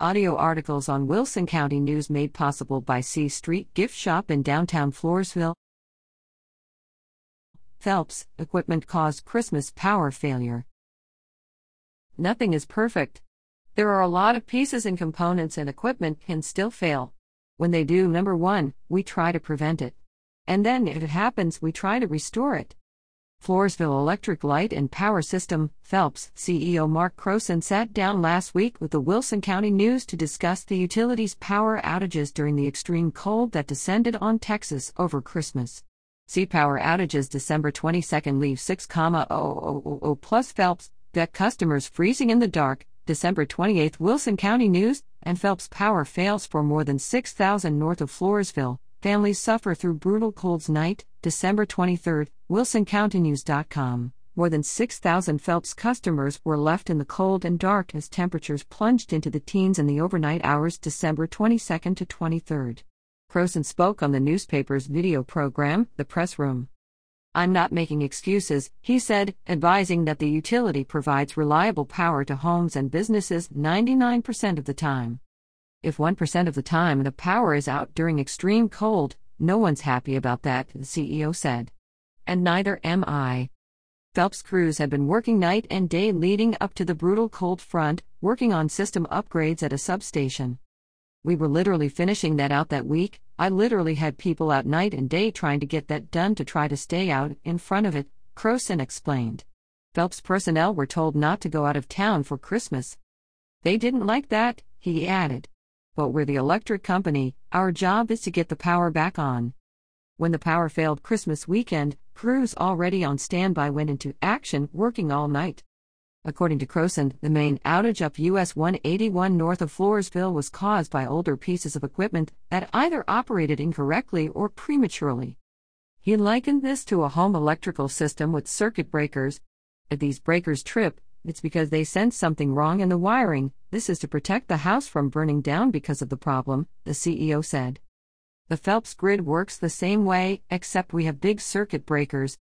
Audio articles on Wilson County News made possible by C Street Gift Shop in downtown Floresville. FELPS, equipment caused Christmas power failure. Nothing is perfect. There are a lot of pieces and components, and equipment can still fail. When they do, number one, we try to prevent it. And then, if it happens, we try to restore it. Floresville Electric Light and Power System, FELPS, CEO Mark Croson sat down last week with the Wilson County News to discuss the utility's power outages during the extreme cold that descended on Texas over Christmas. See power outages December 22nd leave 6,000 plus FELPS, that customers freezing in the dark, December 28th Wilson County News, and FELPS power fails for more than 6,000 north of Floresville, families suffer through brutal colds night, December 23, WilsonCountyNews.com. More than 6,000 FELPS customers were left in the cold and dark as temperatures plunged into the teens in the overnight hours December 22 to 23. Croson spoke on the newspaper's video program, The Press Room. I'm not making excuses, he said, advising that the utility provides reliable power to homes and businesses 99% of the time. If 1% of the time the power is out during extreme cold, no one's happy about that, the CEO said. And neither am I. FELPS crews had been working night and day leading up to the brutal cold front, working on system upgrades at a substation. We were literally finishing that out that week. I literally had people out night and day trying to get that done to try to stay out in front of it, Croson explained. FELPS personnel were told not to go out of town for Christmas. They didn't like that, he added but we're the electric company, our job is to get the power back on. When the power failed Christmas weekend, crews already on standby went into action, working all night. According to Croson, the main outage up US 181 north of Floresville was caused by older pieces of equipment that either operated incorrectly or prematurely. He likened this to a home electrical system with circuit breakers. If these breakers trip, it's because they sense something wrong in the wiring. This is to protect the house from burning down because of the problem, the CEO said. The FELPS grid works the same way, except we have big circuit breakers.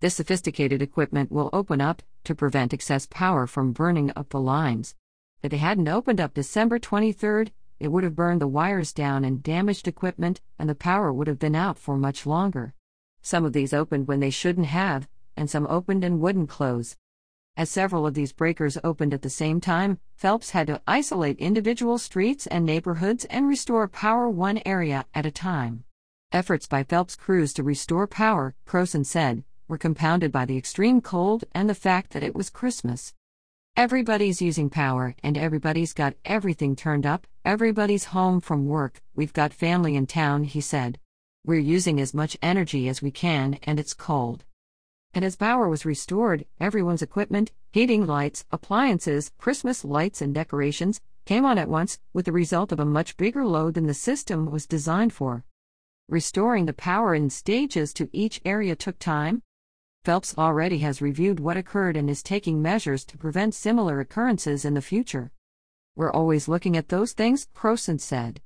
This sophisticated equipment will open up to prevent excess power from burning up the lines. If they hadn't opened up December 23rd, it would have burned the wires down and damaged equipment, and the power would have been out for much longer. Some of these opened when they shouldn't have, and some opened and wouldn't close. As several of these breakers opened at the same time, FELPS had to isolate individual streets and neighborhoods and restore power one area at a time. Efforts by FELPS crews to restore power, Croson said, were compounded by the extreme cold and the fact that it was Christmas. Everybody's using power and everybody's got everything turned up, everybody's home from work, we've got family in town, he said. We're using as much energy as we can and it's cold and as power was restored, everyone's equipment, heating lights, appliances, Christmas lights, and decorations came on at once, with the result of a much bigger load than the system was designed for. Restoring the power in stages to each area took time. FELPS already has reviewed what occurred and is taking measures to prevent similar occurrences in the future. We're always looking at those things, Croson said.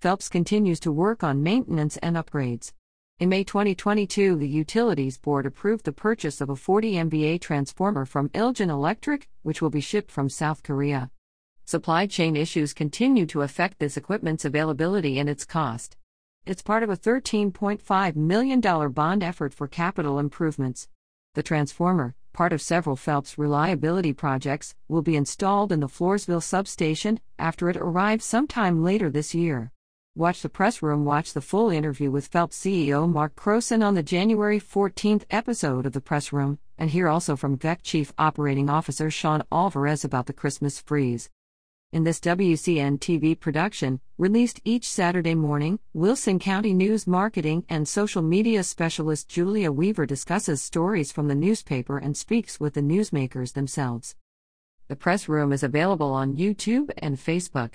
FELPS continues to work on maintenance and upgrades. In May 2022, the Utilities Board approved the purchase of a 40 MVA transformer from Iljin Electric, which will be shipped from South Korea. Supply chain issues continue to affect this equipment's availability and its cost. It's part of a $13.5 million bond effort for capital improvements. The transformer, part of several FELPS reliability projects, will be installed in the Floresville substation after it arrives sometime later this year. Watch the press room. Watch the full interview with FELPS CEO Mark Croson on the January 14th episode of the press room, and hear also from VEC Chief Operating Officer Sean Alvarez about the Christmas freeze. In this WCN TV production, released each Saturday morning, Wilson County News marketing and social media specialist Julia Weaver discusses stories from the newspaper and speaks with the newsmakers themselves. The press room is available on YouTube and Facebook